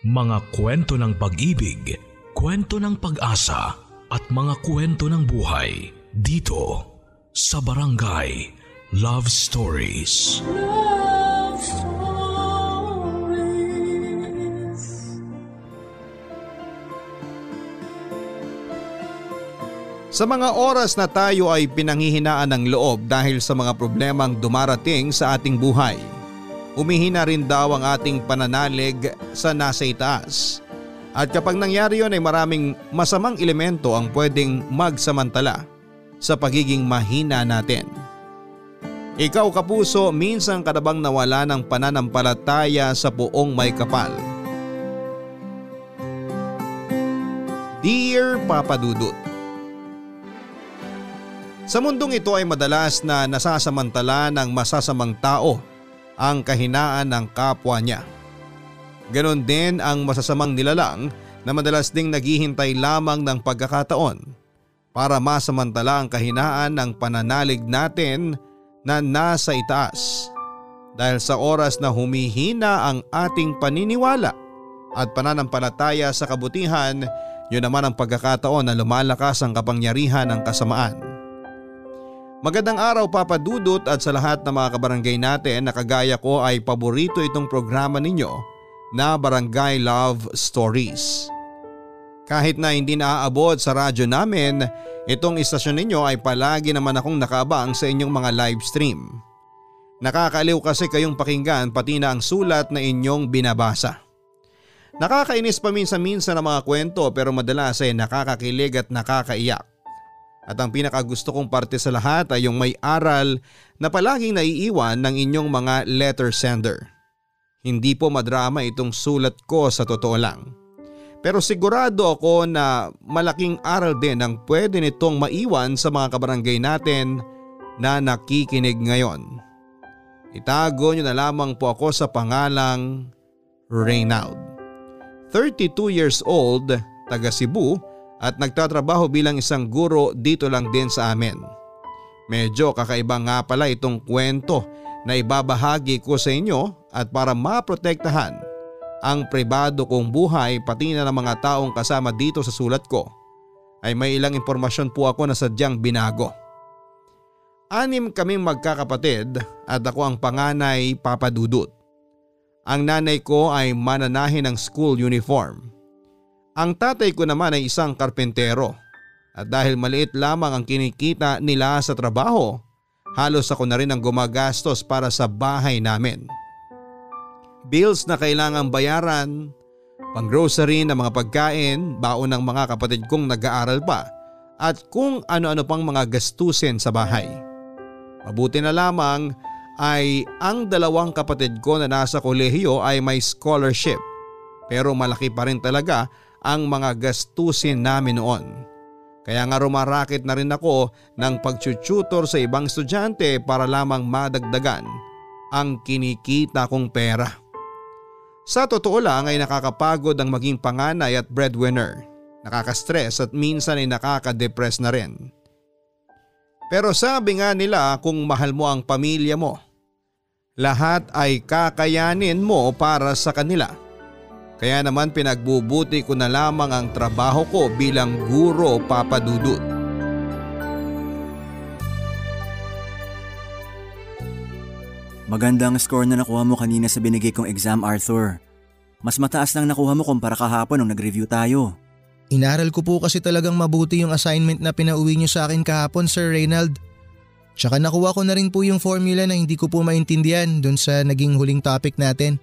Mga kwento ng pag-ibig, kwento ng pag-asa at mga kwento ng buhay dito sa Barangay Love Stories. Love Stories. Sa mga oras na tayo ay pinanghihinaan ng loob dahil sa mga problemang dumarating sa ating buhay, umihina rin daw ang ating pananalig sa nasa itaas. At kapag nangyari yon ay maraming masamang elemento ang pwedeng magsamantala sa pagiging mahina natin. Ikaw kapuso, minsan ka na bang nawala ng pananampalataya sa buong may kapal? Dear Papa Dudut, Sa mundong ito ay madalas na nasasamantala ng masasamang tao ang kahinaan ng kapwa niya. Ganon din ang masasamang nilalang na madalas ding naghihintay lamang ng pagkakataon para masamantala ang kahinaan ng pananalig natin na nasa itaas. Dahil sa oras na humihina ang ating paniniwala at pananampalataya sa kabutihan, yun naman ang pagkakataon na lumalakas ang kapangyarihan ng kasamaan. Magandang araw Papa Dudut at sa lahat ng mga kabarangay natin na kagaya ko ay paborito itong programa ninyo na Barangay Love Stories. Kahit na hindi naaabot sa radyo namin, itong istasyon ninyo ay palagi naman akong nakaabang sa inyong mga live stream. Nakakaliw kasi kayong pakinggan pati na ang sulat na inyong binabasa. Nakakainis paminsan-minsan ang mga kwento pero madalas ay nakakakilig at nakakaiyak. At ang pinakagusto kong parte sa lahat ay yung may aral na palaging naiiwan ng inyong mga letter sender. Hindi po madrama itong sulat ko sa totoo lang. Pero sigurado ako na malaking aral din ang pwede nitong maiwan sa mga kabarangay natin na nakikinig ngayon. Itago nyo na lamang po ako sa pangalang Reynald. 32 years old, taga Cebu at nagtatrabaho bilang isang guro dito lang din sa amin. Medyo kakaiba nga pala itong kwento na ibabahagi ko sa inyo at para maprotektahan ang pribado kong buhay pati na ng mga taong kasama dito sa sulat ko ay may ilang impormasyon po ako na sadyang binago. Anim kaming magkakapatid at ako ang panganay papadudot. Ang nanay ko ay mananahin ng school uniform. Ang tatay ko naman ay isang karpentero at dahil maliit lamang ang kinikita nila sa trabaho, halos ako na rin ang gumagastos para sa bahay namin. Bills na kailangang bayaran, pang grocery na mga pagkain, baon ng mga kapatid kong nag-aaral pa at kung ano-ano pang mga gastusin sa bahay. Mabuti na lamang ay ang dalawang kapatid ko na nasa kolehiyo ay may scholarship pero malaki pa rin talaga ang mga gastusin namin noon. Kaya nga rumarakit na rin ako ng pagtututor sa ibang estudyante para lamang madagdagan ang kinikita kong pera. Sa totoo lang ay nakakapagod ang maging panganay at breadwinner. Nakaka-stress at minsan ay nakaka-depress na rin. Pero sabi nga nila kung mahal mo ang pamilya mo, lahat ay kakayanin mo para sa kanila. Kaya naman pinagbubuti ko na lamang ang trabaho ko bilang guro papadudot. Maganda ang score na nakuha mo kanina sa binigay kong exam Arthur. Mas mataas lang nakuha mo kumpara kahapon nung nag-review tayo. Inaral ko po kasi talagang mabuti yung assignment na pinauwi niyo sa akin kahapon Sir Reynald. Tsaka nakuha ko na rin po yung formula na hindi ko po maintindihan dun sa naging huling topic natin.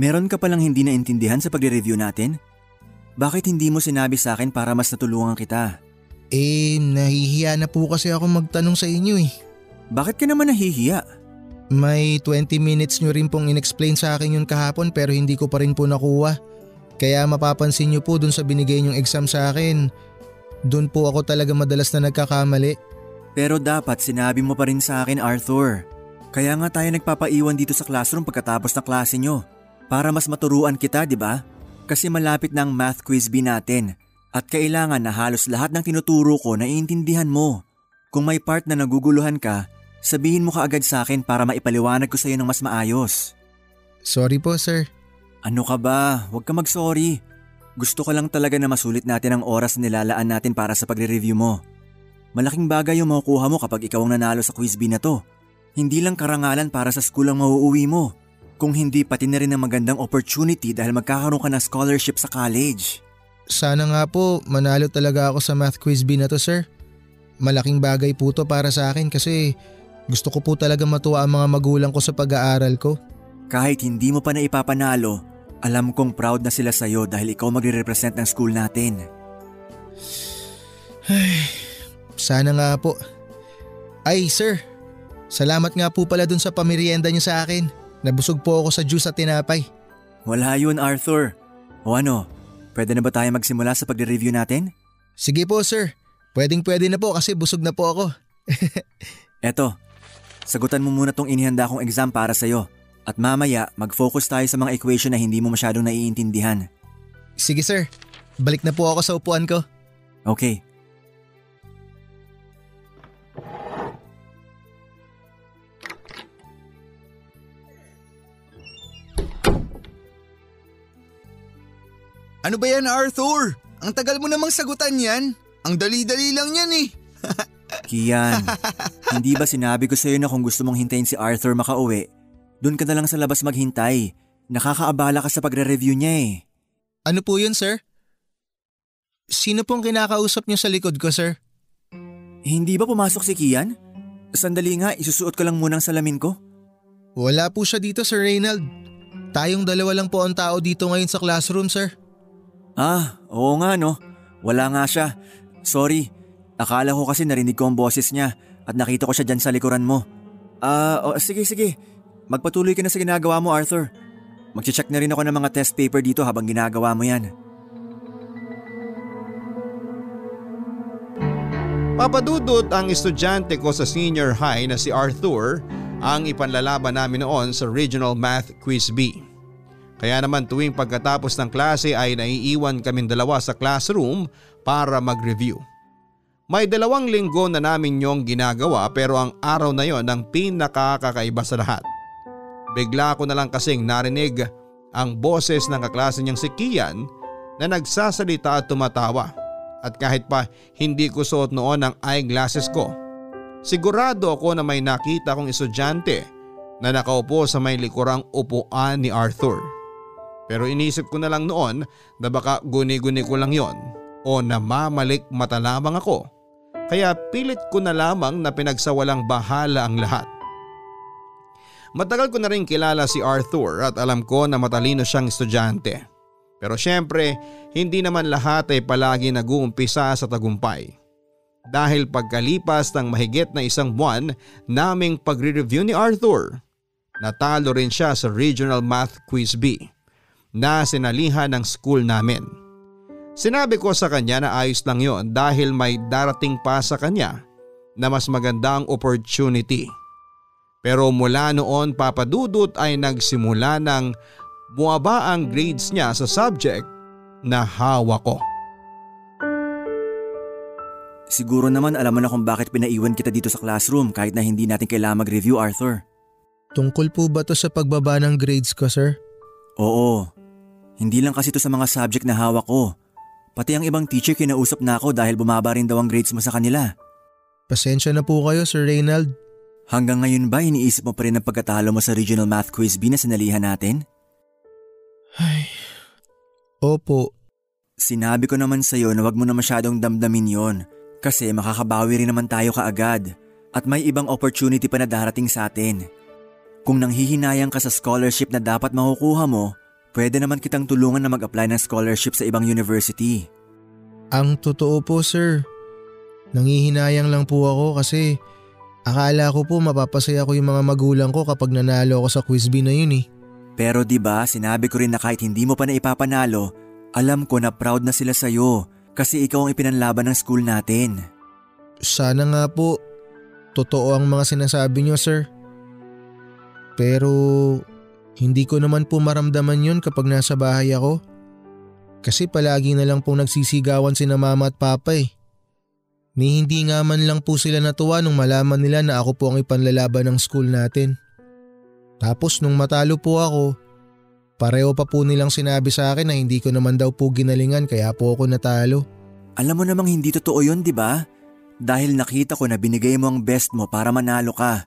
Meron ka palang hindi naintindihan sa pagre-review natin? Bakit hindi mo sinabi sa akin para mas natulungan kita? Eh, nahihiya na po kasi ako magtanong sa inyo eh. Bakit ka naman nahihiya? May 20 minutes nyo rin pong inexplain sa akin yun kahapon pero hindi ko pa rin po nakuha. Kaya mapapansin nyo po dun sa binigay nyong exam sa akin, dun po ako talaga madalas na nagkakamali. Pero dapat sinabi mo pa rin sa akin Arthur. Kaya nga tayo nagpapaiwan dito sa classroom pagkatapos ng klase nyo. Para mas maturuan kita, di ba? Kasi malapit na ang math quiz B natin at kailangan na halos lahat ng tinuturo ko naiintindihan mo. Kung may part na naguguluhan ka, sabihin mo kaagad sa akin para maipaliwanag ko sa iyo ng mas maayos. Sorry po sir. Ano ka ba? Huwag ka mag-sorry. Gusto ko lang talaga na masulit natin ang oras na nilalaan natin para sa pagre-review mo. Malaking bagay yung makukuha mo kapag ikaw ang nanalo sa quiz bee na to. Hindi lang karangalan para sa school ang mauuwi mo. Kung hindi pati na rin ang magandang opportunity dahil magkakaroon ka ng scholarship sa college. Sana nga po manalo talaga ako sa math quiz bee na to sir. Malaking bagay po to para sa akin kasi gusto ko po talaga matuwa ang mga magulang ko sa pag-aaral ko. Kahit hindi mo pa na ipapanalo, alam kong proud na sila sa'yo dahil ikaw magre-represent ng school natin. Ay, sana nga po. Ay sir, salamat nga po pala dun sa pamirienda niyo sa akin. Nabusog po ako sa juice at tinapay. Wala yun Arthur. O ano, pwede na ba tayo magsimula sa pagre-review natin? Sige po sir, pwedeng pwede na po kasi busog na po ako. Eto, sagutan mo muna tong inihanda kong exam para sa'yo. At mamaya, mag-focus tayo sa mga equation na hindi mo masyadong naiintindihan. Sige sir, balik na po ako sa upuan ko. Okay. Ano ba yan Arthur? Ang tagal mo namang sagutan yan. Ang dali-dali lang yan eh. Kian, hindi ba sinabi ko sa'yo na kung gusto mong hintayin si Arthur makauwi, doon ka na lang sa labas maghintay. Nakakaabala ka sa pagre-review niya eh. Ano po yun sir? Sino pong kinakausap niyo sa likod ko sir? Hindi ba pumasok si Kian? Sandali nga, isusuot ko lang muna ang salamin ko. Wala po siya dito Sir Reynald. Tayong dalawa lang po ang tao dito ngayon sa classroom sir. Ah, oo nga no. Wala nga siya. Sorry. Akala ko kasi narinig ko ang boses niya at nakita ko siya dyan sa likuran mo. Ah, oh, sige sige. Magpatuloy ka na sa ginagawa mo Arthur. Magche-check na rin ako ng mga test paper dito habang ginagawa mo yan. Papadudot ang estudyante ko sa senior high na si Arthur ang ipanlalaban namin noon sa Regional Math Quiz B. Kaya naman tuwing pagkatapos ng klase ay naiiwan kaming dalawa sa classroom para mag-review. May dalawang linggo na namin yung ginagawa pero ang araw na yon ang pinakakakaiba sa lahat. Bigla ko na lang kasing narinig ang boses ng kaklase niyang si Kian na nagsasalita at tumatawa. At kahit pa hindi ko suot noon ang eyeglasses ko, sigurado ako na may nakita kong estudyante na nakaupo sa may likurang upuan ni Arthur. Pero inisip ko na lang noon na baka guni-guni ko lang yon o namamalik mata lamang ako. Kaya pilit ko na lamang na pinagsawalang bahala ang lahat. Matagal ko na rin kilala si Arthur at alam ko na matalino siyang estudyante. Pero syempre, hindi naman lahat ay palagi nag-uumpisa sa tagumpay. Dahil pagkalipas ng mahigit na isang buwan naming pagre-review ni Arthur, natalo rin siya sa Regional Math Quiz B na sinalihan ng school namin. Sinabi ko sa kanya na ayos lang yon dahil may darating pa sa kanya na mas magandang opportunity. Pero mula noon papadudot ay nagsimula ng buwaba ang grades niya sa subject na hawak ko. Siguro naman alam mo na kung bakit pinaiwan kita dito sa classroom kahit na hindi natin kailangan mag-review Arthur. Tungkol po ba to sa pagbaba ng grades ko sir? Oo. Hindi lang kasi to sa mga subject na hawak ko. Pati ang ibang teacher kinausap na ako dahil bumaba rin daw ang grades mo sa kanila. Pasensya na po kayo Sir Reynald. Hanggang ngayon ba iniisip mo pa rin ang pagkatalo mo sa Regional Math Quiz B na sinalihan natin? Ay, opo. Sinabi ko naman sa'yo na wag mo na masyadong damdamin yon kasi makakabawi rin naman tayo kaagad at may ibang opportunity pa na darating sa atin. Kung nanghihinayang ka sa scholarship na dapat makukuha mo, pwede naman kitang tulungan na mag-apply ng scholarship sa ibang university. Ang totoo po sir, nangihinayang lang po ako kasi akala ko po mapapasaya ko yung mga magulang ko kapag nanalo ako sa quiz bee na yun eh. Pero 'di ba, sinabi ko rin na kahit hindi mo pa na ipapanalo, alam ko na proud na sila sa'yo kasi ikaw ang ipinanlaban ng school natin. Sana nga po, totoo ang mga sinasabi niyo sir. Pero hindi ko naman po maramdaman yun kapag nasa bahay ako. Kasi palagi na lang pong nagsisigawan si na mama at papa eh. Ni hindi nga man lang po sila natuwa nung malaman nila na ako po ang ipanlalaban ng school natin. Tapos nung matalo po ako, Pareho pa po nilang sinabi sa akin na hindi ko naman daw po ginalingan kaya po ako natalo. Alam mo namang hindi totoo yun, di ba? Dahil nakita ko na binigay mo ang best mo para manalo ka.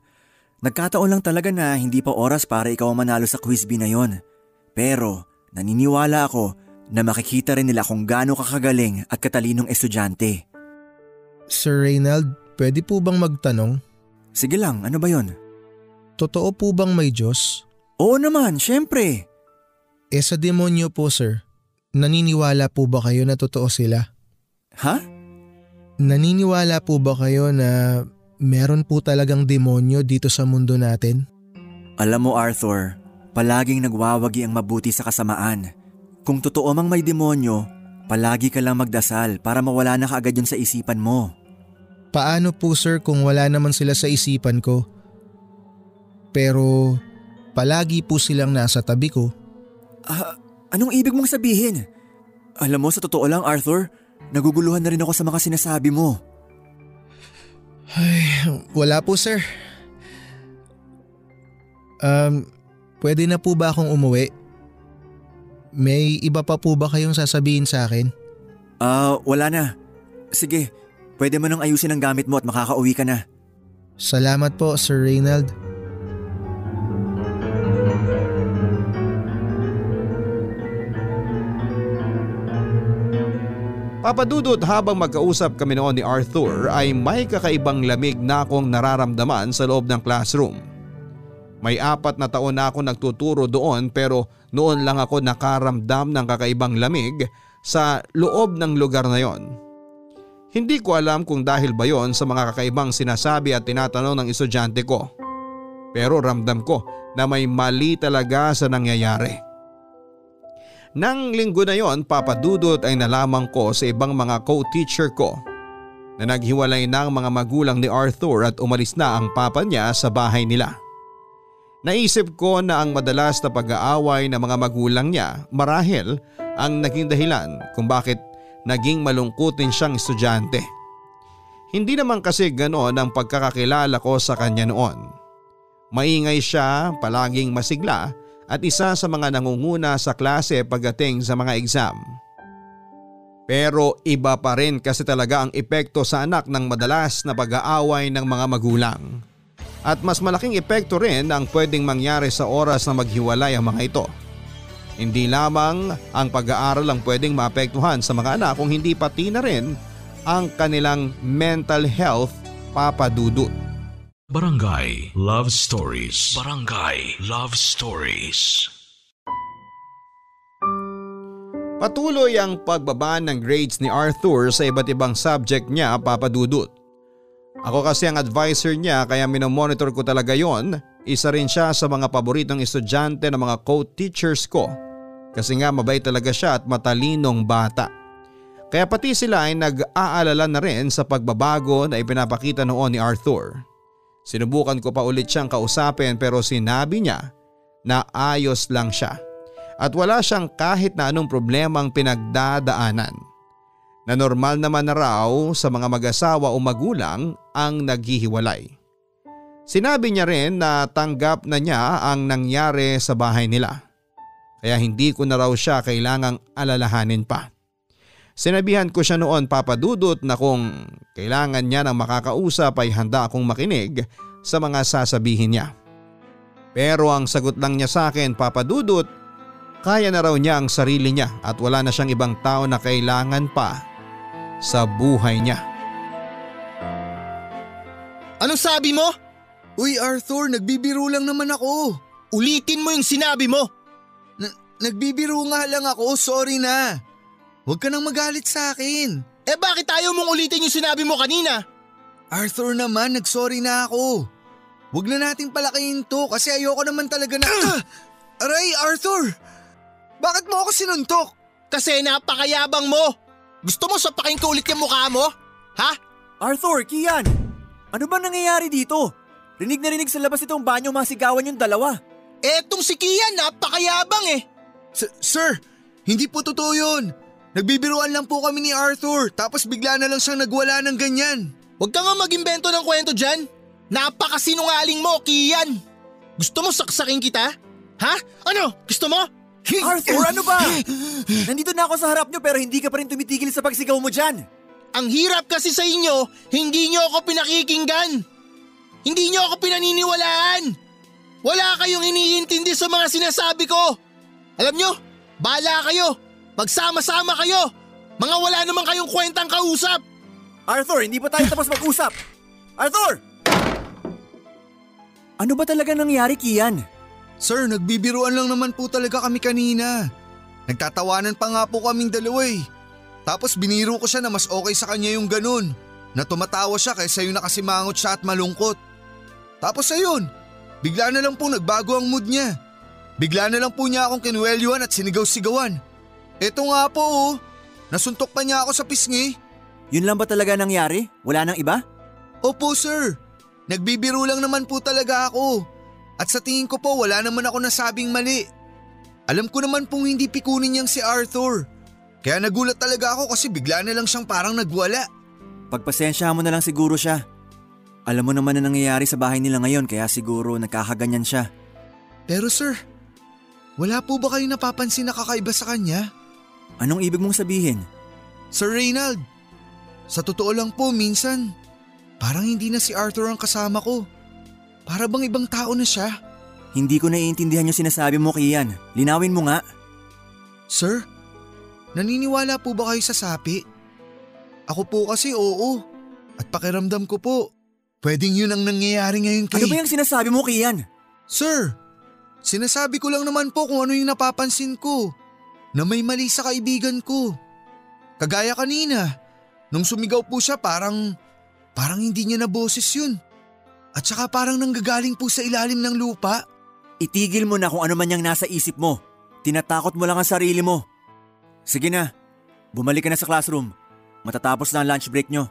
Nagkataon lang talaga na hindi pa oras para ikaw ang manalo sa quiz bee na yon. Pero naniniwala ako na makikita rin nila kung gaano kakagaling at katalinong estudyante. Sir Reynald, pwede po bang magtanong? Sige lang, ano ba yon? Totoo po bang may Diyos? Oo naman, syempre. Eh sa demonyo po sir, naniniwala po ba kayo na totoo sila? Ha? Naniniwala po ba kayo na meron po talagang demonyo dito sa mundo natin? Alam mo Arthur, palaging nagwawagi ang mabuti sa kasamaan. Kung totoo mang may demonyo, palagi ka lang magdasal para mawala na kaagad yun sa isipan mo. Paano po sir kung wala naman sila sa isipan ko? Pero palagi po silang nasa tabi ko. Ah, anong ibig mong sabihin? Alam mo, sa totoo lang Arthur, naguguluhan na rin ako sa mga sinasabi mo. Ay, wala po sir. Um, pwede na po ba akong umuwi? May iba pa po ba kayong sasabihin sa akin? Ah, wala na. Sige, pwede mo nang ayusin ang gamit mo at makakauwi ka na. Salamat po Sir Reynald. Papadudot habang magkausap kami noon ni Arthur ay may kakaibang lamig na akong nararamdaman sa loob ng classroom. May apat na taon na ako nagtuturo doon pero noon lang ako nakaramdam ng kakaibang lamig sa loob ng lugar na yon. Hindi ko alam kung dahil ba yon sa mga kakaibang sinasabi at tinatanong ng estudyante ko. Pero ramdam ko na may mali talaga sa nangyayari. Nang linggo na yon papadudot ay nalaman ko sa ibang mga co-teacher ko na naghiwalay na ang mga magulang ni Arthur at umalis na ang papa niya sa bahay nila. Naisip ko na ang madalas na pag-aaway ng mga magulang niya marahil ang naging dahilan kung bakit naging malungkutin siyang estudyante. Hindi naman kasi ganoon ang pagkakakilala ko sa kanya noon. Maingay siya, palaging masigla at isa sa mga nangunguna sa klase pagdating sa mga exam. Pero iba pa rin kasi talaga ang epekto sa anak ng madalas na pag-aaway ng mga magulang. At mas malaking epekto rin ang pwedeng mangyari sa oras na maghiwalay ang mga ito. Hindi lamang ang pag-aaral ang pwedeng maapektuhan sa mga anak kung hindi pati na rin ang kanilang mental health papadudot. Barangay Love Stories. Barangay Love Stories. Patuloy ang pagbaba ng grades ni Arthur sa iba't ibang subject niya papadudot. Ako kasi ang advisor niya kaya minomonitor ko talaga yon. Isa rin siya sa mga paboritong estudyante ng mga co-teachers ko. Kasi nga mabait talaga siya at matalinong bata. Kaya pati sila ay nag-aalala na rin sa pagbabago na ipinapakita noon ni Arthur. Sinubukan ko pa ulit siyang kausapin pero sinabi niya na ayos lang siya at wala siyang kahit na anong problemang pinagdadaanan. Na normal naman na raw sa mga mag-asawa o magulang ang naghihiwalay. Sinabi niya rin na tanggap na niya ang nangyari sa bahay nila. Kaya hindi ko na raw siya kailangang alalahanin pa. Sinabihan ko siya noon papadudot na kung kailangan niya ng makakausap ay handa akong makinig sa mga sasabihin niya. Pero ang sagot lang niya sa akin papadudot, kaya na raw niya ang sarili niya at wala na siyang ibang tao na kailangan pa sa buhay niya. Anong sabi mo? Uy Arthur, nagbibiro lang naman ako. Ulitin mo yung sinabi mo. Na- nagbibiro nga lang ako, sorry na. Huwag ka nang magalit sa akin. Eh bakit ayaw mong ulitin yung sinabi mo kanina? Arthur naman, nagsorry na ako. Huwag na nating palakihin to kasi ayoko naman talaga na… Ah! Aray, Arthur! Bakit mo ako sinuntok? Kasi napakayabang mo. Gusto mo sapakin ko ulit yung mukha mo? Ha? Arthur, Kian! Ano ba nangyayari dito? Rinig na rinig sa labas itong banyo masigawan yung dalawa. Etong si Kian, napakayabang eh. S- sir, hindi po totoo yun. Nagbibiruan lang po kami ni Arthur tapos bigla na lang siyang nagwala ng ganyan. Huwag ka nga mag-imbento ng kwento dyan. Napakasinungaling mo, Kian. Gusto mo saksakin kita? Ha? Ano? Gusto mo? Arthur, ano ba? Nandito na ako sa harap nyo pero hindi ka pa rin tumitigil sa pagsigaw mo dyan. Ang hirap kasi sa inyo, hindi nyo ako pinakikinggan. Hindi nyo ako pinaniniwalaan. Wala kayong iniintindi sa mga sinasabi ko. Alam nyo, bala kayo. Magsama-sama kayo. Mga wala naman kayong kwentang kausap. Arthur, hindi pa tayo tapos mag-usap. Arthur! Ano ba talaga nangyari, Kian? Sir, nagbibiruan lang naman po talaga kami kanina. Nagtatawanan pa nga po kaming dalawa eh. Tapos biniro ko siya na mas okay sa kanya yung ganun. Na tumatawa siya kaysa yung nakasimangot siya at malungkot. Tapos ayun, bigla na lang po nagbago ang mood niya. Bigla na lang po niya akong kinuwelyuan at sinigaw-sigawan. Eto nga po oh, nasuntok pa niya ako sa pisngi. Yun lang ba talaga nangyari? Wala nang iba? Opo sir, nagbibiro lang naman po talaga ako. At sa tingin ko po wala naman ako nasabing mali. Alam ko naman pong hindi pikunin niyang si Arthur. Kaya nagulat talaga ako kasi bigla na lang siyang parang nagwala. Pagpasensya mo na lang siguro siya. Alam mo naman na nangyayari sa bahay nila ngayon kaya siguro nagkakaganyan siya. Pero sir, wala po ba kayong napapansin na kakaiba sa kanya? Anong ibig mong sabihin? Sir Reynald, sa totoo lang po minsan, parang hindi na si Arthur ang kasama ko. Para bang ibang tao na siya? Hindi ko naiintindihan yung sinasabi mo, Kian. Linawin mo nga. Sir, naniniwala po ba kayo sa sapi? Ako po kasi oo. At pakiramdam ko po, pwedeng yun ang nangyayari ngayon kay… Ano ba yung sinasabi mo, Kian? Sir, sinasabi ko lang naman po kung ano yung napapansin ko. Na may mali sa kaibigan ko. Kagaya kanina, nung sumigaw po siya parang… Parang hindi niya na boses yun. At saka parang nanggagaling po sa ilalim ng lupa. Itigil mo na kung ano man yung nasa isip mo. Tinatakot mo lang ang sarili mo. Sige na, bumalik ka na sa classroom. Matatapos na ang lunch break nyo.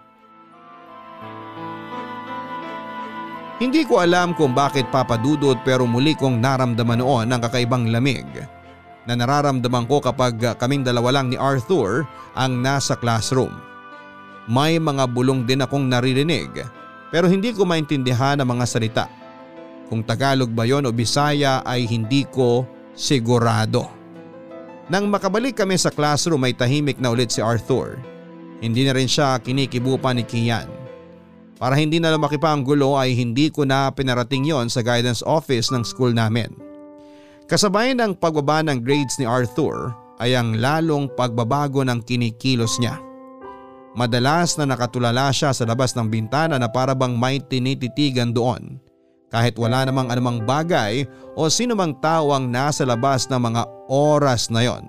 Hindi ko alam kung bakit papadudot pero muli kong naramdaman noon ang kakaibang lamig na nararamdaman ko kapag kaming dalawa lang ni Arthur ang nasa classroom. May mga bulong din akong naririnig pero hindi ko maintindihan ang mga salita. Kung Tagalog ba yon o Bisaya ay hindi ko sigurado. Nang makabalik kami sa classroom ay tahimik na ulit si Arthur. Hindi na rin siya kinikibupa ni Kian. Para hindi na lumaki pa ang gulo ay hindi ko na pinarating yon sa guidance office ng school namin. Kasabay ng pagbaba ng grades ni Arthur ay ang lalong pagbabago ng kinikilos niya. Madalas na nakatulala siya sa labas ng bintana na parabang may tinititigan doon. Kahit wala namang anumang bagay o sino mang tao ang nasa labas ng mga oras na yon.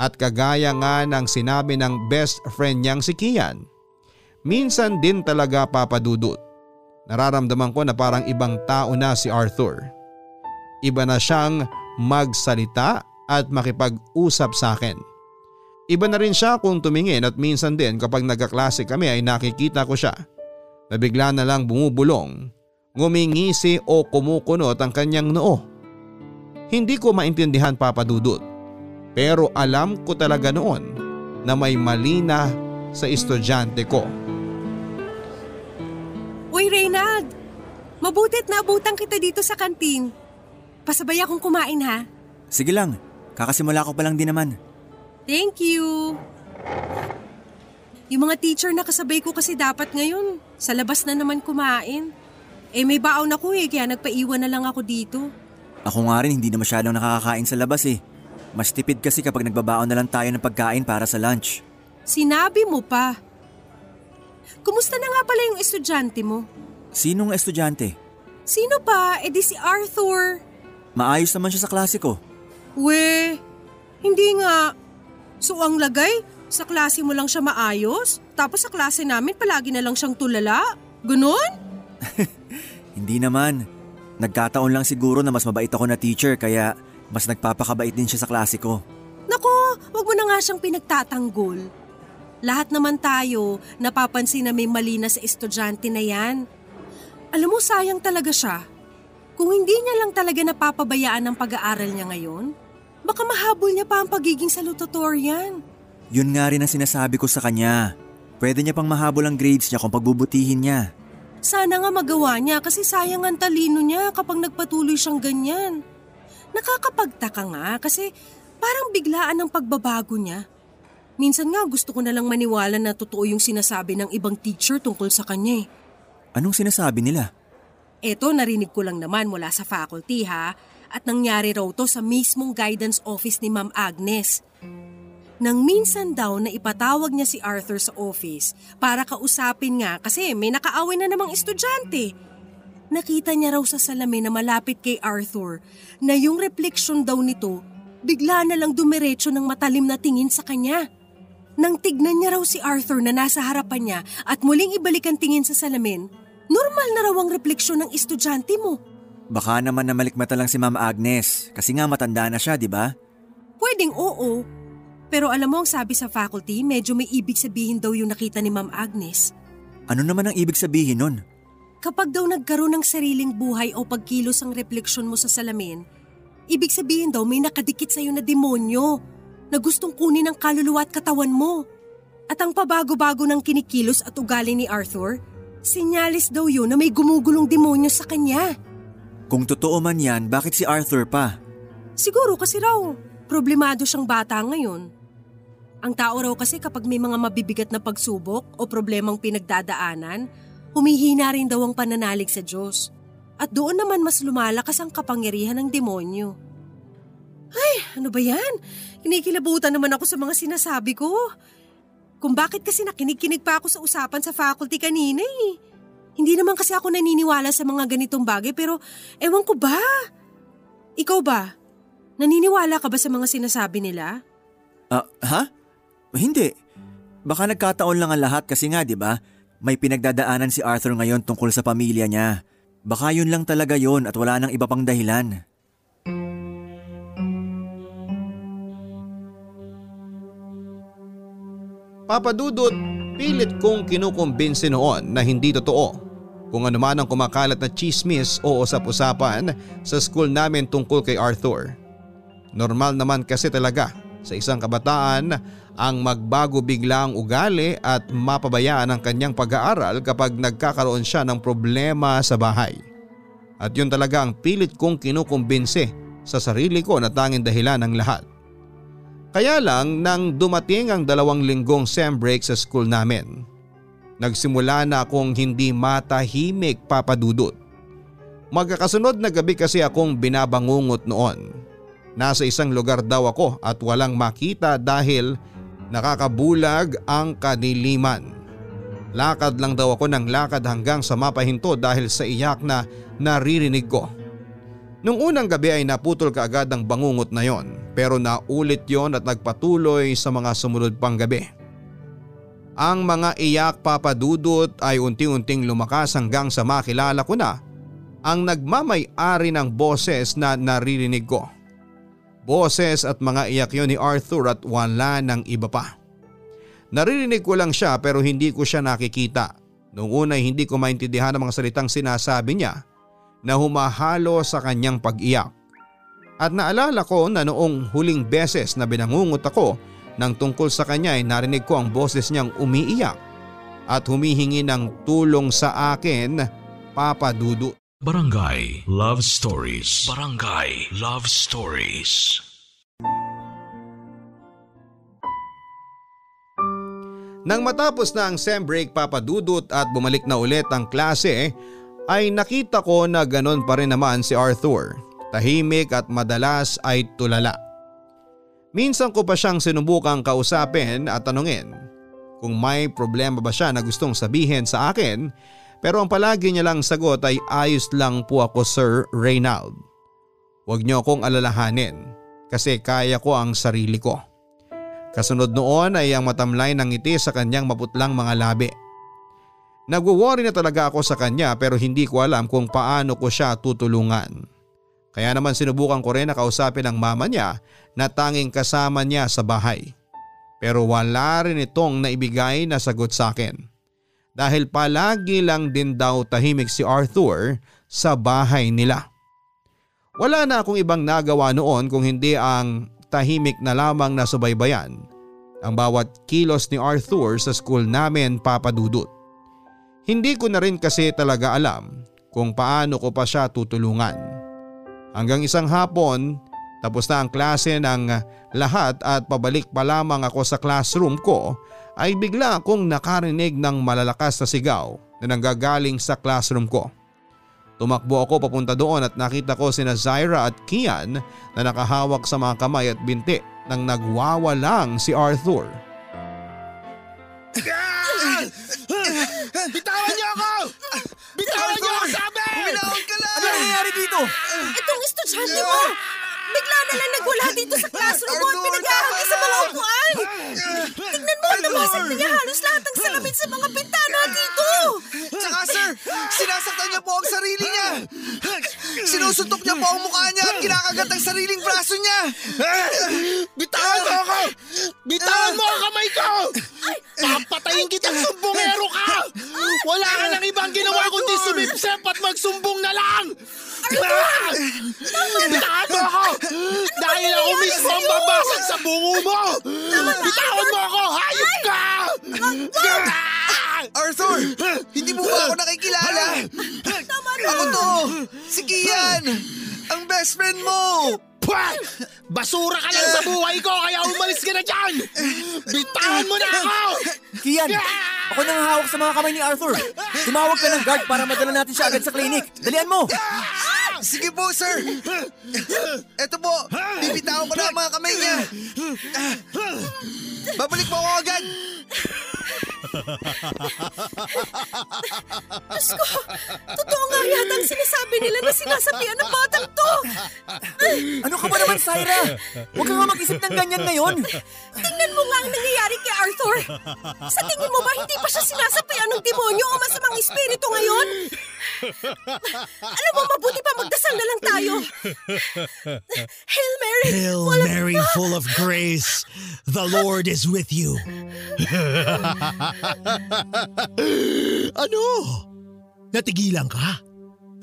At kagaya nga ng sinabi ng best friend niyang si Kian, minsan din talaga papadudot. Nararamdaman ko na parang ibang tao na si Arthur. Iba na siyang magsalita at makipag-usap sa akin. Iba na rin siya kung tumingin at minsan din kapag nagkaklase kami ay nakikita ko siya. Na bigla na lang bumubulong, ngumingisi o kumukunot ang kanyang noo. Hindi ko maintindihan papadudot. Pero alam ko talaga noon na may mali na sa estudyante ko. Uy, Reynald! Mabutit na abutan kita dito sa kantin. Pasabay akong kumain ha. Sige lang, kakasimula ko pa lang din naman. Thank you. Yung mga teacher na kasabay ko kasi dapat ngayon, sa labas na naman kumain. Eh may baon ako eh, kaya nagpaiwan na lang ako dito. Ako nga rin hindi na masyadong nakakakain sa labas eh. Mas tipid kasi kapag nagbabaon na lang tayo ng pagkain para sa lunch. Sinabi mo pa. Kumusta na nga pala yung estudyante mo? Sinong estudyante? Sino pa? Eh di si Arthur. Maayos naman siya sa klase ko. We, hindi nga. So ang lagay, sa klase mo lang siya maayos? Tapos sa klase namin palagi na lang siyang tulala? Ganon? Hindi naman. Nagkataon lang siguro na mas mabait ako na teacher kaya mas nagpapakabait din siya sa klase ko. Nako, wag mo na nga siyang pinagtatanggol. Lahat naman tayo napapansin na may mali na sa estudyante na yan. Alam mo, sayang talaga siya. Kung hindi niya lang talaga napapabayaan ng pag-aaral niya ngayon, baka mahabol niya pa ang pagiging salutatorian. Yun nga rin ang sinasabi ko sa kanya. Pwede niya pang mahabol ang grades niya kung pagbubutihin niya. Sana nga magawa niya kasi sayang ang talino niya kapag nagpatuloy siyang ganyan. Nakakapagtaka nga kasi parang biglaan ang pagbabago niya. Minsan nga gusto ko na lang maniwala na totoo yung sinasabi ng ibang teacher tungkol sa kanya eh. Anong sinasabi nila? Eto narinig ko lang naman mula sa faculty ha at nangyari raw to sa mismong guidance office ni Ma'am Agnes. Nang minsan daw na ipatawag niya si Arthur sa office para kausapin nga kasi may nakaaway na namang estudyante. Nakita niya raw sa salamin na malapit kay Arthur na yung reflection daw nito bigla na lang dumiretso ng matalim na tingin sa kanya. Nang tignan niya raw si Arthur na nasa harapan niya at muling ibalik ang tingin sa salamin, normal na raw ang refleksyon ng estudyante mo. Baka naman na malikmata lang si Ma'am Agnes kasi nga matanda na siya, di ba? Pwedeng oo. Pero alam mo ang sabi sa faculty, medyo may ibig sabihin daw yung nakita ni Ma'am Agnes. Ano naman ang ibig sabihin nun? Kapag daw nagkaroon ng sariling buhay o pagkilos ang refleksyon mo sa salamin, ibig sabihin daw may nakadikit sa'yo na demonyo na gustong kunin ang kaluluwa at katawan mo. At ang pabago-bago ng kinikilos at ugali ni Arthur, sinyalis daw yun na may gumugulong demonyo sa kanya. Kung totoo man yan, bakit si Arthur pa? Siguro kasi raw, problemado siyang bata ngayon. Ang tao raw kasi kapag may mga mabibigat na pagsubok o problemang pinagdadaanan, humihina rin daw ang pananalig sa Diyos. At doon naman mas lumalakas ang kapangyarihan ng demonyo. Ay, ano ba yan? Kinikilabutan naman ako sa mga sinasabi ko. Kung bakit kasi nakinig-kinig pa ako sa usapan sa faculty kanina eh. Hindi naman kasi ako naniniwala sa mga ganitong bagay pero ewan ko ba? Ikaw ba? Naniniwala ka ba sa mga sinasabi nila? Ah, ha? Hindi. Baka nagkataon lang ang lahat kasi nga, 'di ba? May pinagdadaanan si Arthur ngayon tungkol sa pamilya niya. Baka yun lang talaga yon at wala nang iba pang dahilan. Papadudot, pilit kong kinukumbinsi noon na hindi totoo. Kung ano man ang kumakalat na chismis o usap-usapan sa school namin tungkol kay Arthur. Normal naman kasi talaga sa isang kabataan ang magbago bigla ang ugali at mapabayaan ang kanyang pag-aaral kapag nagkakaroon siya ng problema sa bahay. At yun talaga ang pilit kong kinukumbinsi sa sarili ko na tanging dahilan ng lahat. Kaya lang nang dumating ang dalawang linggong sem break sa school namin, nagsimula na akong hindi matahimik papadudot. Magkakasunod na gabi kasi akong binabangungot noon. Nasa isang lugar daw ako at walang makita dahil nakakabulag ang kadiliman. Lakad lang daw ako ng lakad hanggang sa mapahinto dahil sa iyak na naririnig ko. Nung unang gabi ay naputol kaagad ang bangungot na yon pero naulit yon at nagpatuloy sa mga sumunod pang gabi. Ang mga iyak papadudot ay unti-unting lumakas hanggang sa makilala ko na ang nagmamay-ari ng boses na naririnig ko. Boses at mga iyak yon ni Arthur at wala ng iba pa. Naririnig ko lang siya pero hindi ko siya nakikita. Noong una hindi ko maintindihan ang mga salitang sinasabi niya na humahalo sa kanyang pag-iyak. At naalala ko na noong huling beses na binangungot ako nang tungkol sa kanya ay narinig ko ang boses niyang umiiyak at humihingi ng tulong sa akin, Papa Dudu. Barangay Love Stories. Barangay Love Stories. Nang matapos na ang sem break papadudot at bumalik na ulit ang klase ay nakita ko na ganon pa rin naman si Arthur. Tahimik at madalas ay tulala. Minsan ko pa siyang sinubukang kausapin at tanungin kung may problema ba siya na gustong sabihin sa akin pero ang palagi niya lang sagot ay ayos lang po ako Sir Reynald. Huwag niyo akong alalahanin kasi kaya ko ang sarili ko. Kasunod noon ay ang matamlay ng ngiti sa kanyang maputlang mga labi. Nagwo-worry na talaga ako sa kanya pero hindi ko alam kung paano ko siya tutulungan. Kaya naman sinubukan ko rin na kausapin ang mama niya na tanging kasama niya sa bahay. Pero wala rin itong naibigay na sagot sa akin. Dahil palagi lang din daw tahimik si Arthur sa bahay nila. Wala na akong ibang nagawa noon kung hindi ang tahimik na lamang na subaybayan ang bawat kilos ni Arthur sa school namin papadudot. Hindi ko na rin kasi talaga alam kung paano ko pa siya tutulungan. Hanggang isang hapon Tapos na ang klase ng lahat at pabalik pa lamang ako sa classroom ko ay bigla akong nakarinig ng malalakas na sigaw na nanggagaling sa classroom ko. Tumakbo ako papunta doon at nakita ko sina Zaira at Kian na nakahawak sa mga kamay at binti nang nagwawalang si Arthur. Bitawan niyo ako! Bitawan niyo ako sabi! Binaon ka lang! Ano nangyayari dito? Itong estudyante mo! Bigla na lang nagwala dito sa classroom mo at pinaghahagi sa mga upuan! Tignan mo, nabasag na niya halos lahat ng salamin sa mga bintana dito! Tsaka sir, sinasaktan niya po ang sarili niya. Sinusuntok niya po ang mukha niya at kinakagat ang sariling braso niya. Bitawan mo ako! Bitawan mo ang kamay ko! Papatayin kitang sumbongero ka! Wala ka nang ibang ginawa kundi sumipsep at magsumbong na lang! Ah! Bitawan mo ako! Dahil ako mismo ang babasag sa bungo mo! Bitawan mo ako! Hayop ka! Arthur, hindi mo ba ako nakikilala? Ako to, si Kian, ang best friend mo. Pwah! Basura ka lang sa buhay ko kaya umalis ka na dyan! Bitawan mo na ako! Kian, ako nang hawak sa mga kamay ni Arthur. Tumawag ka ng guard para madala natin siya agad sa clinic. Dalian mo! Sige po, sir. Eto po, bibitawan ko na ang mga kamay niya. Babalik po ako agad. Diyos ko, totoo nga yata ang sinasabi nila na sinasabihan ng batang to! Ano ka ba naman, Syra? Huwag ka nga mag-isip ng ganyan ngayon. Tingnan mo nga ang nangyayari kay Arthur! Sa tingin mo ba hindi pa siya sinasapian ng demonyo o masamang espiritu ngayon? Alam mo, mabuti pa magdasal na lang tayo. Hail Mary! Hail full of- Mary, full of grace, the Lord is with you. ano? Natigilan ka?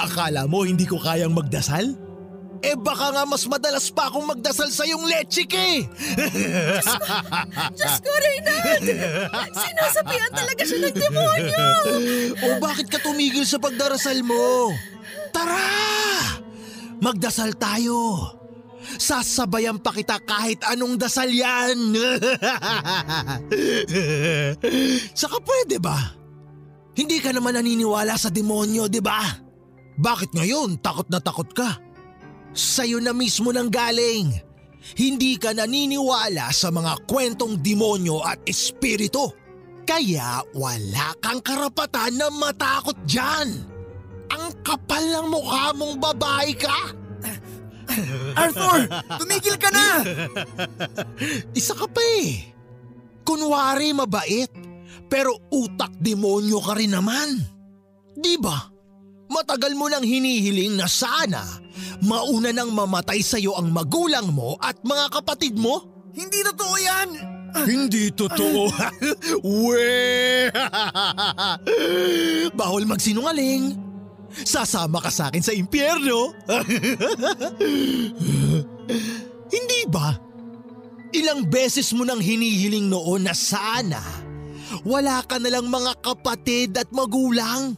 Akala mo hindi ko kayang magdasal? Eh baka nga mas madalas pa akong magdasal sa yung lechik eh! Diyos ko, Reynald! Sinasapian talaga siya ng demonyo! o bakit ka tumigil sa pagdarasal mo? Tara! Magdasal tayo! Sasabayan pa kita kahit anong dasal yan! Saka pwede ba? Hindi ka naman naniniwala sa demonyo, di ba? Bakit ngayon takot na takot ka? Sa'yo na mismo nang galing. Hindi ka naniniwala sa mga kwentong demonyo at espiritu. Kaya wala kang karapatan na matakot dyan. Ang kapal ng mukha mong babae ka. Arthur, tumigil ka na! Isa ka pa eh. Kunwari mabait, pero utak demonyo ka rin naman. Di ba? Matagal mo nang hinihiling na sana mauna nang mamatay sa'yo ang magulang mo at mga kapatid mo? Hindi totoo yan. Hindi totoo. We! Bawal magsinungaling. Sasama ka sa akin sa impyerno. Hindi ba? Ilang beses mo nang hinihiling noon na sana wala ka na lang mga kapatid at magulang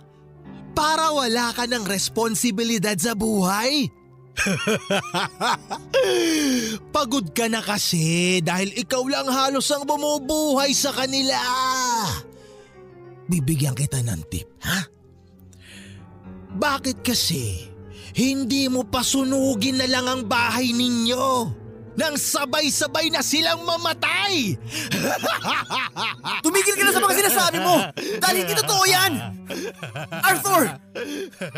para wala ka ng responsibilidad sa buhay. Pagod ka na kasi dahil ikaw lang halos ang bumubuhay sa kanila. Bibigyan kita ng tip, ha? Bakit kasi hindi mo pasunugin na lang ang bahay ninyo nang sabay-sabay na silang mamatay? Tumigil ka na sa mga sinasabi mo! Dahil hindi totoo yan! Arthur!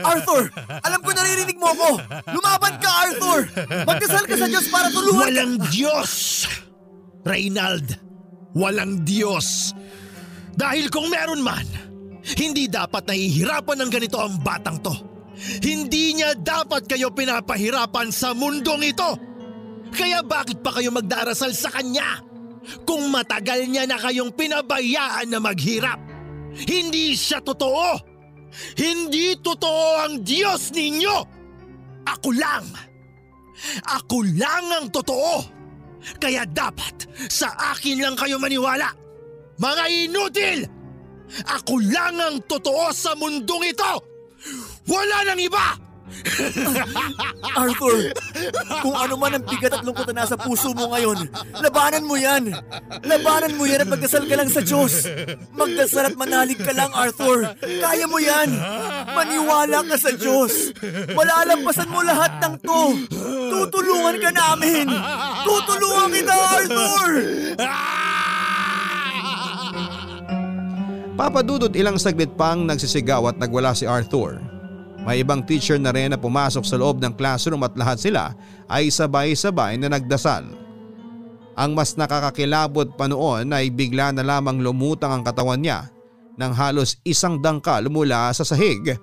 Arthur! Alam ko naririnig mo ako! Lumaban ka, Arthur! Magdasal ka sa Diyos para tulungan ka! Walang Diyos! Reynald, walang Diyos. Dahil kung meron man, hindi dapat nahihirapan ng ganito ang batang to. Hindi niya dapat kayo pinapahirapan sa mundong ito. Kaya bakit pa kayo magdarasal sa kanya? Kung matagal niya na kayong pinabayaan na maghirap. Hindi siya totoo. Hindi totoo ang Diyos ninyo. Ako lang. Ako lang ang totoo. Kaya dapat sa akin lang kayo maniwala. Mga inutil! Ako lang ang totoo sa mundong ito! Wala nang iba! Arthur, kung ano man ang bigat at lungkot na nasa puso mo ngayon, labanan mo yan. Labanan mo yan at magdasal ka lang sa Diyos. Magdasal at manalig ka lang, Arthur. Kaya mo yan. Maniwala ka sa Diyos. Malalampasan mo lahat ng to. Tutulungan ka namin. Tutulungan kita, Arthur! Papadudot ilang saglit pang nagsisigaw at nagwala si Arthur. May ibang teacher na rin na pumasok sa loob ng classroom at lahat sila ay sabay-sabay na nagdasal. Ang mas nakakakilabot pa noon ay bigla na lamang lumutang ang katawan niya nang halos isang dangkal mula sa sahig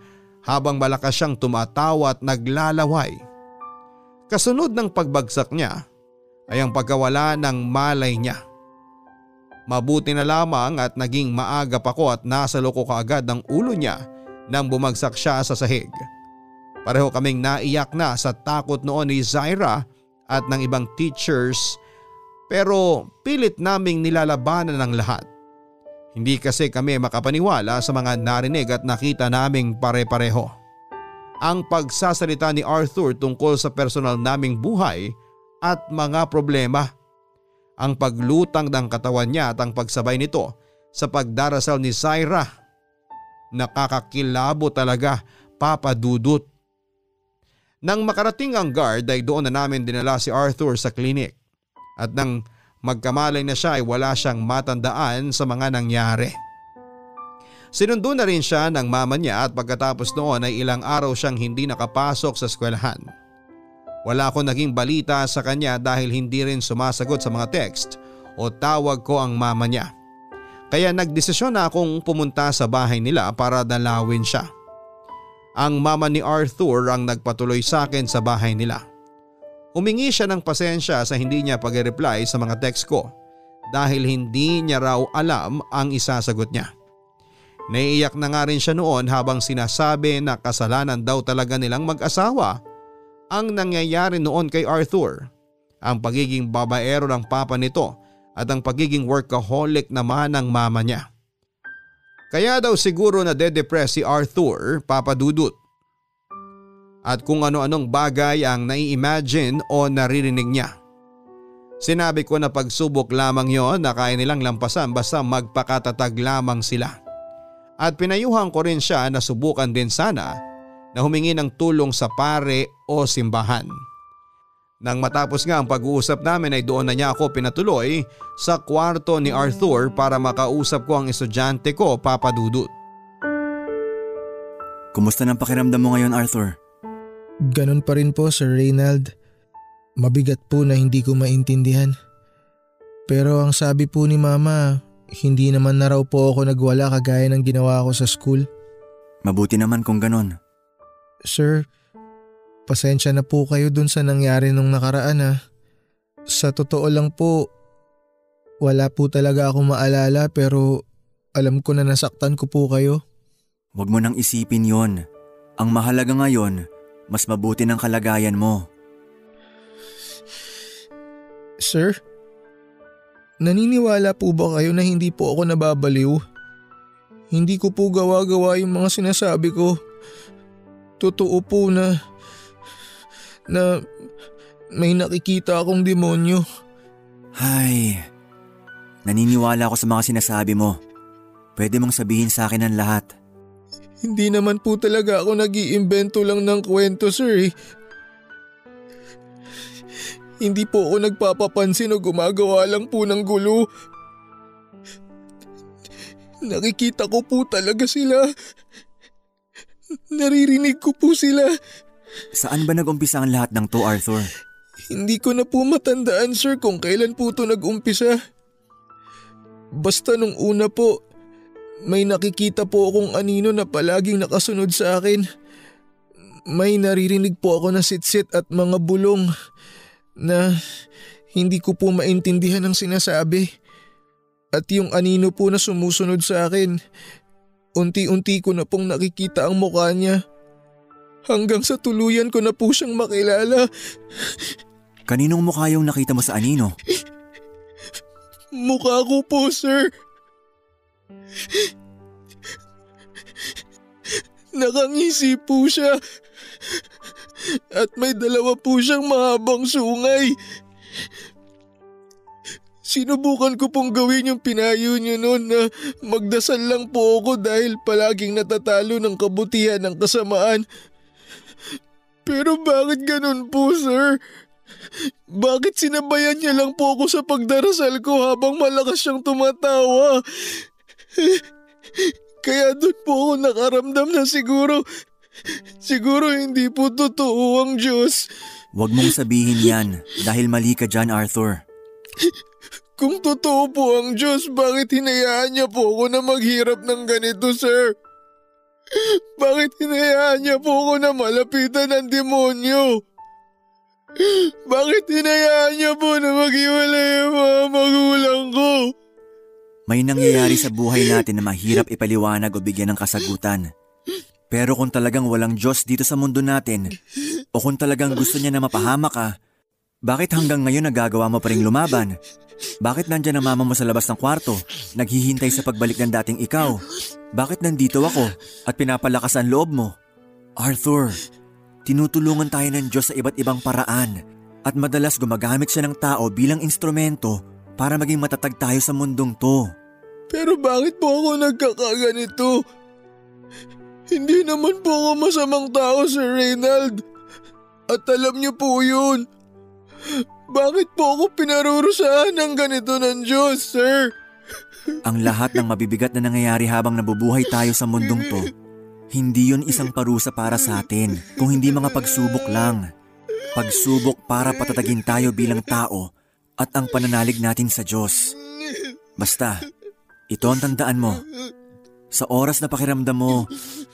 habang malakas siyang tumatawa at naglalaway. Kasunod ng pagbagsak niya ay ang pagkawala ng malay niya. Mabuti na lamang at naging maaga pa ko at nasa loko kaagad ang ulo niya nang bumagsak siya sa sahig. Pareho kaming naiyak na sa takot noon ni Zaira at ng ibang teachers pero pilit naming nilalabanan ng lahat. Hindi kasi kami makapaniwala sa mga narinig at nakita naming pare-pareho. Ang pagsasalita ni Arthur tungkol sa personal naming buhay at mga problema. Ang paglutang ng katawan niya at ang pagsabay nito sa pagdarasal ni Zaira Nakakakilabo talaga, Papa Dudut. Nang makarating ang guard ay doon na namin dinala si Arthur sa klinik. At nang magkamalay na siya ay wala siyang matandaan sa mga nangyari. Sinundo na rin siya ng mama niya at pagkatapos noon ay ilang araw siyang hindi nakapasok sa eskwelahan. Wala akong naging balita sa kanya dahil hindi rin sumasagot sa mga text o tawag ko ang mama niya. Kaya nagdesisyon na akong pumunta sa bahay nila para dalawin siya. Ang mama ni Arthur ang nagpatuloy sa akin sa bahay nila. Humingi siya ng pasensya sa hindi niya pag-reply sa mga text ko dahil hindi niya raw alam ang isasagot niya. Naiiyak na nga rin siya noon habang sinasabi na kasalanan daw talaga nilang mag-asawa ang nangyayari noon kay Arthur. Ang pagiging babaero ng papa nito at ang pagiging workaholic naman ng mama niya. Kaya daw siguro na de-depress si Arthur, Papa Dudut. At kung ano-anong bagay ang nai-imagine o naririnig niya. Sinabi ko na pagsubok lamang yon na kaya nilang lampasan basta magpakatatag lamang sila. At pinayuhan ko rin siya na subukan din sana na humingi ng tulong sa pare o simbahan. Nang matapos nga ang pag-uusap namin ay doon na niya ako pinatuloy sa kwarto ni Arthur para makausap ko ang estudyante ko, Papa Dudut. Kumusta ng pakiramdam mo ngayon, Arthur? Ganon pa rin po, Sir Reynald. Mabigat po na hindi ko maintindihan. Pero ang sabi po ni Mama, hindi naman na raw po ako nagwala kagaya ng ginawa ko sa school. Mabuti naman kung ganon. Sir, Pasensya na po kayo dun sa nangyari nung nakaraan ha. Sa totoo lang po, wala po talaga ako maalala pero alam ko na nasaktan ko po kayo. Huwag mo nang isipin yon. Ang mahalaga ngayon, mas mabuti ng kalagayan mo. Sir, naniniwala po ba kayo na hindi po ako nababaliw? Hindi ko po gawa-gawa yung mga sinasabi ko. Totoo po na na may nakikita akong demonyo. Hay, naniniwala ako sa mga sinasabi mo. Pwede mong sabihin sa akin ang lahat. Hindi naman po talaga ako nag lang ng kwento sir. Hindi po ako nagpapapansin o gumagawa lang po ng gulo. Nakikita ko po talaga sila. Naririnig ko po sila. Saan ba nag-umpisa ang lahat ng to, Arthur? Hindi ko na po matandaan sir kung kailan po to nag-umpisa. Basta nung una po, may nakikita po akong anino na palaging nakasunod sa akin. May naririnig po ako na sitsit at mga bulong na hindi ko po maintindihan ang sinasabi. At yung anino po na sumusunod sa akin, unti-unti ko na pong nakikita ang mukha niya. Hanggang sa tuluyan ko na po siyang makilala. Kaninong mukha yung nakita mo sa anino? Mukha ko po, sir. Nakangisi po siya. At may dalawa po siyang mahabang sungay. Sinubukan ko pong gawin yung pinayo niyo noon na magdasal lang po ako dahil palaging natatalo ng kabutihan ng kasamaan. Pero bakit ganun po sir? Bakit sinabayan niya lang po ako sa pagdarasal ko habang malakas siyang tumatawa? Kaya doon po ako nakaramdam na siguro, siguro hindi po totoo ang Diyos. Huwag mong sabihin yan dahil mali ka dyan Arthur. Kung totoo po ang Diyos, bakit hinayaan niya po ako na maghirap ng ganito, sir? Bakit hinayaan niya po ako na malapitan ng demonyo? Bakit hinayaan niya po na maghiwalay ang mga magulang ko? May nangyayari sa buhay natin na mahirap ipaliwanag o bigyan ng kasagutan. Pero kung talagang walang Diyos dito sa mundo natin, o kung talagang gusto niya na mapahama ka, bakit hanggang ngayon nagagawa mo pa rin lumaban? Bakit nandyan ang mama mo sa labas ng kwarto, naghihintay sa pagbalik ng dating ikaw? Bakit nandito ako at pinapalakas ang loob mo? Arthur, tinutulungan tayo ng Diyos sa iba't ibang paraan at madalas gumagamit siya ng tao bilang instrumento para maging matatag tayo sa mundong to. Pero bakit po ako nagkakaganito? Hindi naman po ako masamang tao, Sir Reynald. At alam niyo po yun. Bakit po ako pinarurusahan ng ganito ng Diyos, sir? Ang lahat ng mabibigat na nangyayari habang nabubuhay tayo sa mundong to, hindi yun isang parusa para sa atin kung hindi mga pagsubok lang. Pagsubok para patatagin tayo bilang tao at ang pananalig natin sa Diyos. Basta, ito ang tandaan mo. Sa oras na pakiramdam mo,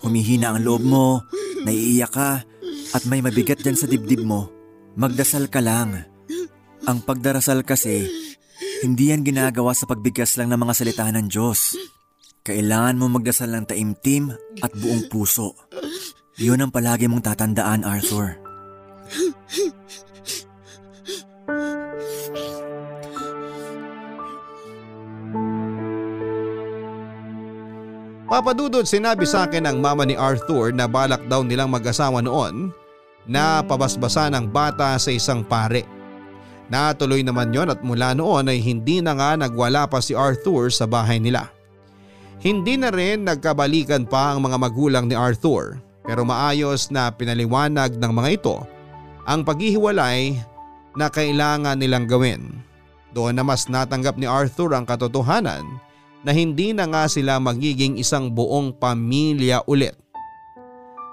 humihina ang loob mo, naiiyak ka, at may mabigat dyan sa dibdib mo, magdasal ka lang. Ang pagdarasal kasi, hindi yan ginagawa sa pagbigkas lang ng mga salita ng Diyos. Kailangan mo magdasal ng taimtim at buong puso. Yun ang palagi mong tatandaan, Arthur. Papadudod sinabi sa akin ng mama ni Arthur na balak daw nilang mag-asawa noon na pabasbasa ng bata sa isang pare. Natuloy naman yon at mula noon ay hindi na nga nagwala pa si Arthur sa bahay nila. Hindi na rin nagkabalikan pa ang mga magulang ni Arthur pero maayos na pinaliwanag ng mga ito ang paghihiwalay na kailangan nilang gawin. Doon na mas natanggap ni Arthur ang katotohanan na hindi na nga sila magiging isang buong pamilya ulit.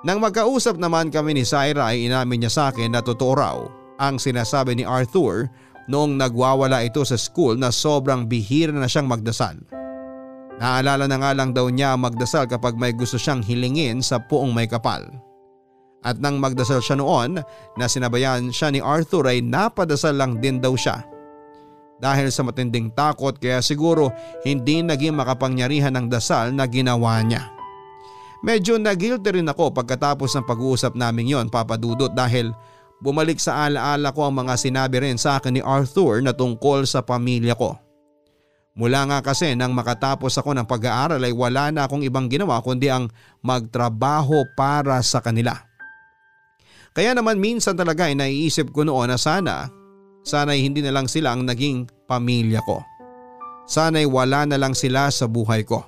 Nang magkausap naman kami ni Syra ay inamin niya sa akin na totoo raw ang sinasabi ni Arthur noong nagwawala ito sa school na sobrang bihira na siyang magdasal. Naalala na nga lang daw niya magdasal kapag may gusto siyang hilingin sa puong may kapal. At nang magdasal siya noon na sinabayan siya ni Arthur ay napadasal lang din daw siya. Dahil sa matinding takot kaya siguro hindi naging makapangyarihan ng dasal na ginawa niya. Medyo nagilty rin ako pagkatapos ng pag-uusap namin yon papadudot dahil Bumalik sa alaala ko ang mga sinabi rin sa akin ni Arthur na tungkol sa pamilya ko. Mula nga kasi nang makatapos ako ng pag-aaral ay wala na akong ibang ginawa kundi ang magtrabaho para sa kanila. Kaya naman minsan talaga ay naiisip ko noon na sana, sana ay hindi na lang sila ang naging pamilya ko. Sana ay wala na lang sila sa buhay ko.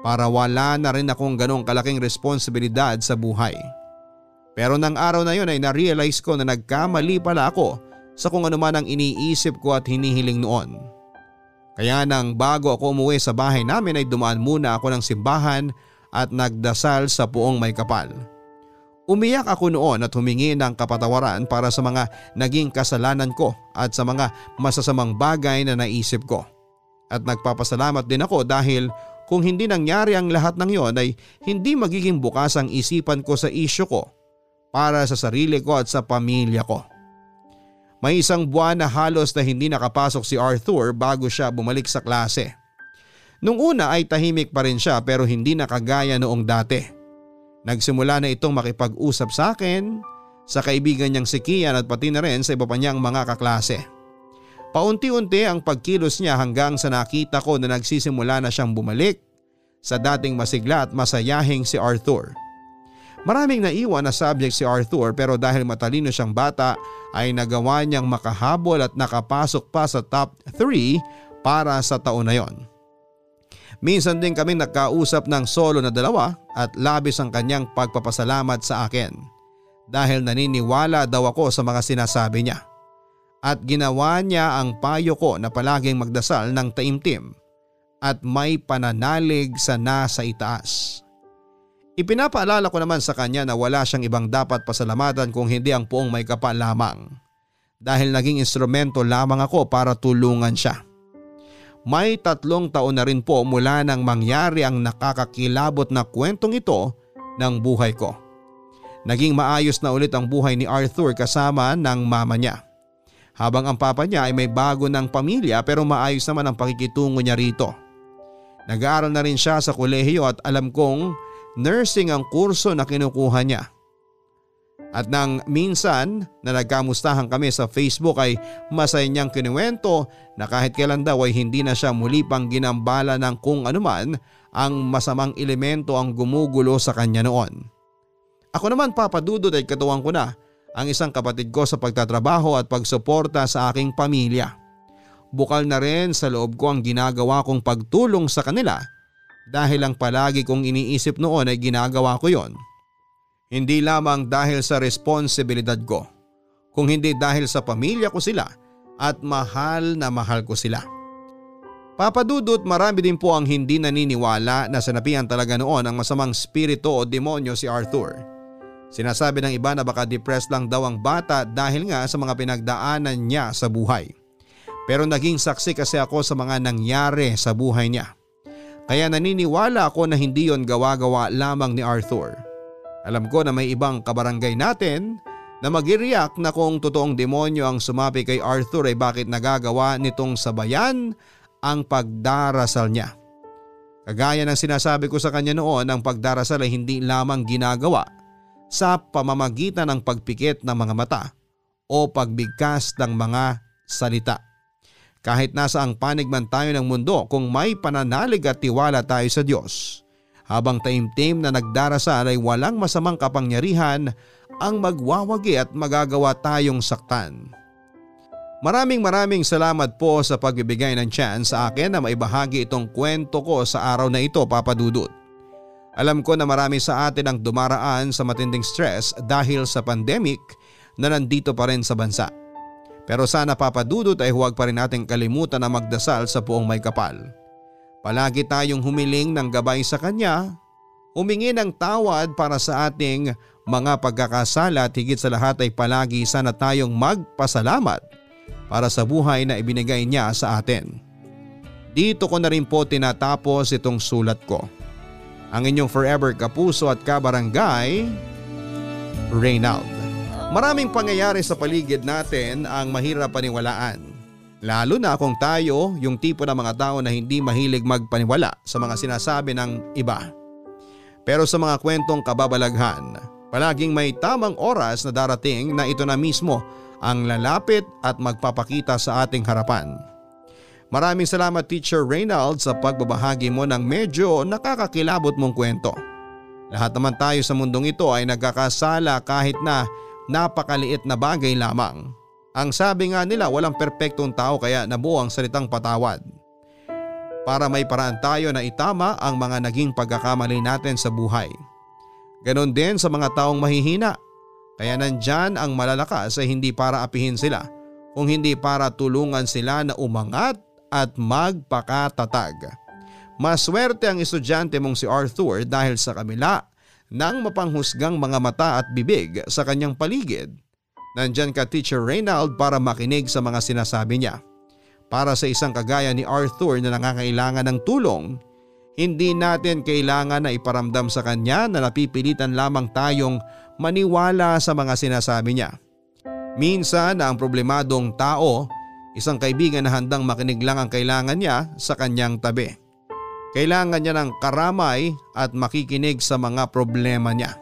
Para wala na rin akong ganong kalaking responsibilidad sa buhay. Pero nang araw na yon ay na-realize ko na nagkamali pala ako sa kung ano man ang iniisip ko at hinihiling noon. Kaya nang bago ako umuwi sa bahay namin ay dumaan muna ako ng simbahan at nagdasal sa puong may kapal. Umiyak ako noon at humingi ng kapatawaran para sa mga naging kasalanan ko at sa mga masasamang bagay na naisip ko. At nagpapasalamat din ako dahil kung hindi nangyari ang lahat ng yon ay hindi magiging bukas ang isipan ko sa isyo ko para sa sarili ko at sa pamilya ko. May isang buwan na halos na hindi nakapasok si Arthur bago siya bumalik sa klase. Nung una ay tahimik pa rin siya pero hindi na kagaya noong dati. Nagsimula na itong makipag-usap sa akin, sa kaibigan niyang si Kian at pati na rin sa iba pa niyang mga kaklase. Paunti-unti ang pagkilos niya hanggang sa nakita ko na nagsisimula na siyang bumalik sa dating masigla at masayahing si Arthur. Maraming naiwan na subject si Arthur pero dahil matalino siyang bata ay nagawa niyang makahabol at nakapasok pa sa top 3 para sa taon na yon. Minsan din kami nagkausap ng solo na dalawa at labis ang kanyang pagpapasalamat sa akin dahil naniniwala daw ako sa mga sinasabi niya. At ginawa niya ang payo ko na palaging magdasal ng taimtim at may pananalig sa nasa itaas. Ipinapaalala ko naman sa kanya na wala siyang ibang dapat pasalamatan kung hindi ang puong may kapal lamang. Dahil naging instrumento lamang ako para tulungan siya. May tatlong taon na rin po mula nang mangyari ang nakakakilabot na kwentong ito ng buhay ko. Naging maayos na ulit ang buhay ni Arthur kasama ng mama niya. Habang ang papa niya ay may bago ng pamilya pero maayos naman ang pakikitungo niya rito. Nag-aaral na rin siya sa kolehiyo at alam kong nursing ang kurso na kinukuha niya. At nang minsan na nagkamustahan kami sa Facebook ay masaya niyang kinuwento na kahit kailan daw ay hindi na siya muli pang ginambala ng kung anuman ang masamang elemento ang gumugulo sa kanya noon. Ako naman papadudod ay katuwang ko na ang isang kapatid ko sa pagtatrabaho at pagsuporta sa aking pamilya. Bukal na rin sa loob ko ang ginagawa kong pagtulong sa kanila dahil ang palagi kong iniisip noon ay ginagawa ko yon hindi lamang dahil sa responsibilidad ko, kung hindi dahil sa pamilya ko sila at mahal na mahal ko sila. Papadudot marami din po ang hindi naniniwala na sanapian talaga noon ang masamang spirito o demonyo si Arthur. Sinasabi ng iba na baka depressed lang daw ang bata dahil nga sa mga pinagdaanan niya sa buhay. Pero naging saksi kasi ako sa mga nangyari sa buhay niya. Kaya naniniwala ako na hindi yon gawa-gawa lamang ni Arthur. Alam ko na may ibang kabarangay natin na mag-react na kung totoong demonyo ang sumapi kay Arthur ay bakit nagagawa nitong sabayan ang pagdarasal niya. Kagaya ng sinasabi ko sa kanya noon ang pagdarasal ay hindi lamang ginagawa sa pamamagitan ng pagpikit ng mga mata o pagbigkas ng mga salita. Kahit nasa ang panig man tayo ng mundo kung may pananalig at tiwala tayo sa Diyos habang taimtim na nagdarasal ay walang masamang kapangyarihan ang magwawagi at magagawa tayong saktan. Maraming maraming salamat po sa pagbibigay ng chance sa akin na maibahagi itong kwento ko sa araw na ito papadudot. Alam ko na marami sa atin ang dumaraan sa matinding stress dahil sa pandemic na nandito pa rin sa bansa. Pero sana papadudot ay huwag pa rin nating kalimutan na magdasal sa buong may kapal. Palagi tayong humiling ng gabay sa Kanya, humingi ng tawad para sa ating mga pagkakasala at higit sa lahat ay palagi sana tayong magpasalamat para sa buhay na ibinigay niya sa atin. Dito ko na rin po tinatapos itong sulat ko. Ang inyong forever kapuso at kabarangay, Reynald. Maraming pangyayari sa paligid natin ang mahirap paniwalaan. Lalo na kung tayo yung tipo ng mga tao na hindi mahilig magpaniwala sa mga sinasabi ng iba. Pero sa mga kwentong kababalaghan, palaging may tamang oras na darating na ito na mismo ang lalapit at magpapakita sa ating harapan. Maraming salamat Teacher Reynald sa pagbabahagi mo ng medyo nakakakilabot mong kwento. Lahat naman tayo sa mundong ito ay nagkakasala kahit na napakaliit na bagay lamang. Ang sabi nga nila walang perpektong tao kaya nabuo ang salitang patawad. Para may paraan tayo na itama ang mga naging pagkakamali natin sa buhay. Ganon din sa mga taong mahihina. Kaya nandyan ang malalakas ay hindi para apihin sila, kung hindi para tulungan sila na umangat at magpakatatag. Maswerte ang estudyante mong si Arthur dahil sa kamila ng mapanghusgang mga mata at bibig sa kanyang paligid Nandyan ka Teacher Reynald para makinig sa mga sinasabi niya. Para sa isang kagaya ni Arthur na nangangailangan ng tulong, hindi natin kailangan na iparamdam sa kanya na napipilitan lamang tayong maniwala sa mga sinasabi niya. Minsan ang problemadong tao, isang kaibigan na handang makinig lang ang kailangan niya sa kanyang tabi. Kailangan niya ng karamay at makikinig sa mga problema niya.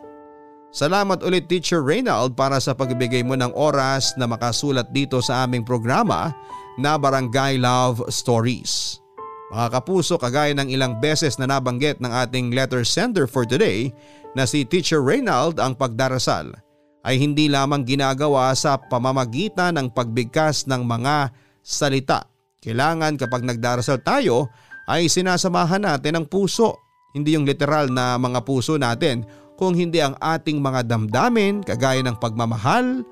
Salamat ulit Teacher Reynald para sa pagbibigay mo ng oras na makasulat dito sa aming programa na Barangay Love Stories. Mga kapuso kagaya ng ilang beses na nabanggit ng ating letter sender for today na si Teacher Reynald ang pagdarasal ay hindi lamang ginagawa sa pamamagitan ng pagbigkas ng mga salita. Kailangan kapag nagdarasal tayo ay sinasamahan natin ang puso. Hindi yung literal na mga puso natin kung hindi ang ating mga damdamin kagaya ng pagmamahal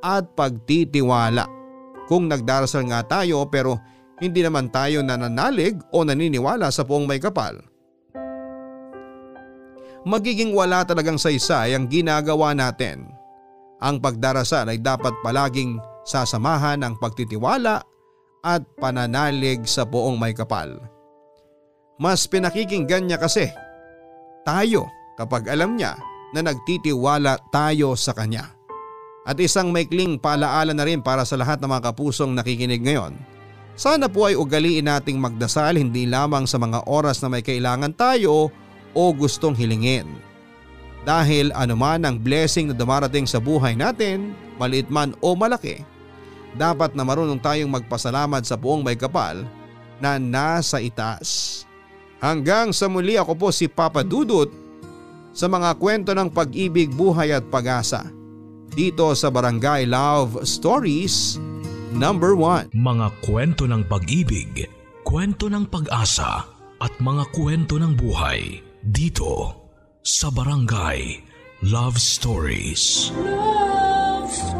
at pagtitiwala. Kung nagdarasal nga tayo pero hindi naman tayo nananalig o naniniwala sa poong may kapal. Magiging wala talagang saysay ang ginagawa natin. Ang pagdarasal ay dapat palaging sasamahan ng pagtitiwala at pananalig sa poong may kapal. Mas pinakikinggan niya kasi tayo kapag alam niya na nagtitiwala tayo sa kanya. At isang maikling paalaala na rin para sa lahat ng mga kapusong nakikinig ngayon sana po ay ugaliin nating magdasal hindi lamang sa mga oras na may kailangan tayo o gustong hilingin. Dahil anuman ang blessing na dumarating sa buhay natin, maliit man o malaki, dapat na marunong tayong magpasalamat sa buong may kapal na nasa itaas. Hanggang sa muli ako po si Papa Dudut sa mga kwento ng pag-ibig, buhay at pag-asa dito sa Barangay Love Stories Number 1 Mga kwento ng pag-ibig, kwento ng pag-asa at mga kwento ng buhay dito sa Barangay Love Stories. Love Stories.